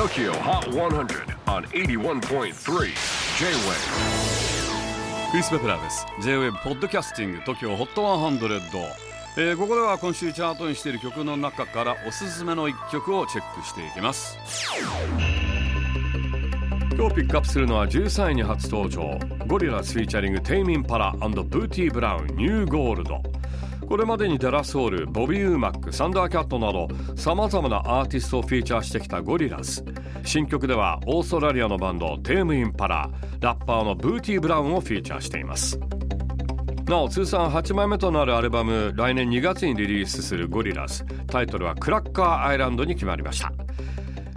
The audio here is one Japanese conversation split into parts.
TOKYO HOT 100 on 81.3 J-WAVE クリス・ベプラーです。J-WAVE ポッドキャスティング TOKYO HOT 100、えー、ここでは今週チャートにしている曲の中からおすすめの一曲をチェックしていきます。今日ピックアップするのは13位に初登場。ゴリラスフィーチャリングテイミンパラブーティー・ブラウンニューゴールドこれまでにデラソウル、ボビー・ウーマック、サンダーキャットなど様々なアーティストをフィーチャーしてきたゴリラス新曲ではオーストラリアのバンドテーム・インパララッパーのブーティー・ブラウンをフィーチャーしています。なお通算8枚目となるアルバム来年2月にリリースするゴリラスタイトルは Cracker Island に決まりました。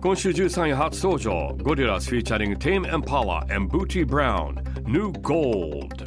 今週13位初登場ゴリラスフィーチャリングテーム・エンパワー and ブーティー・ブラウン New Gold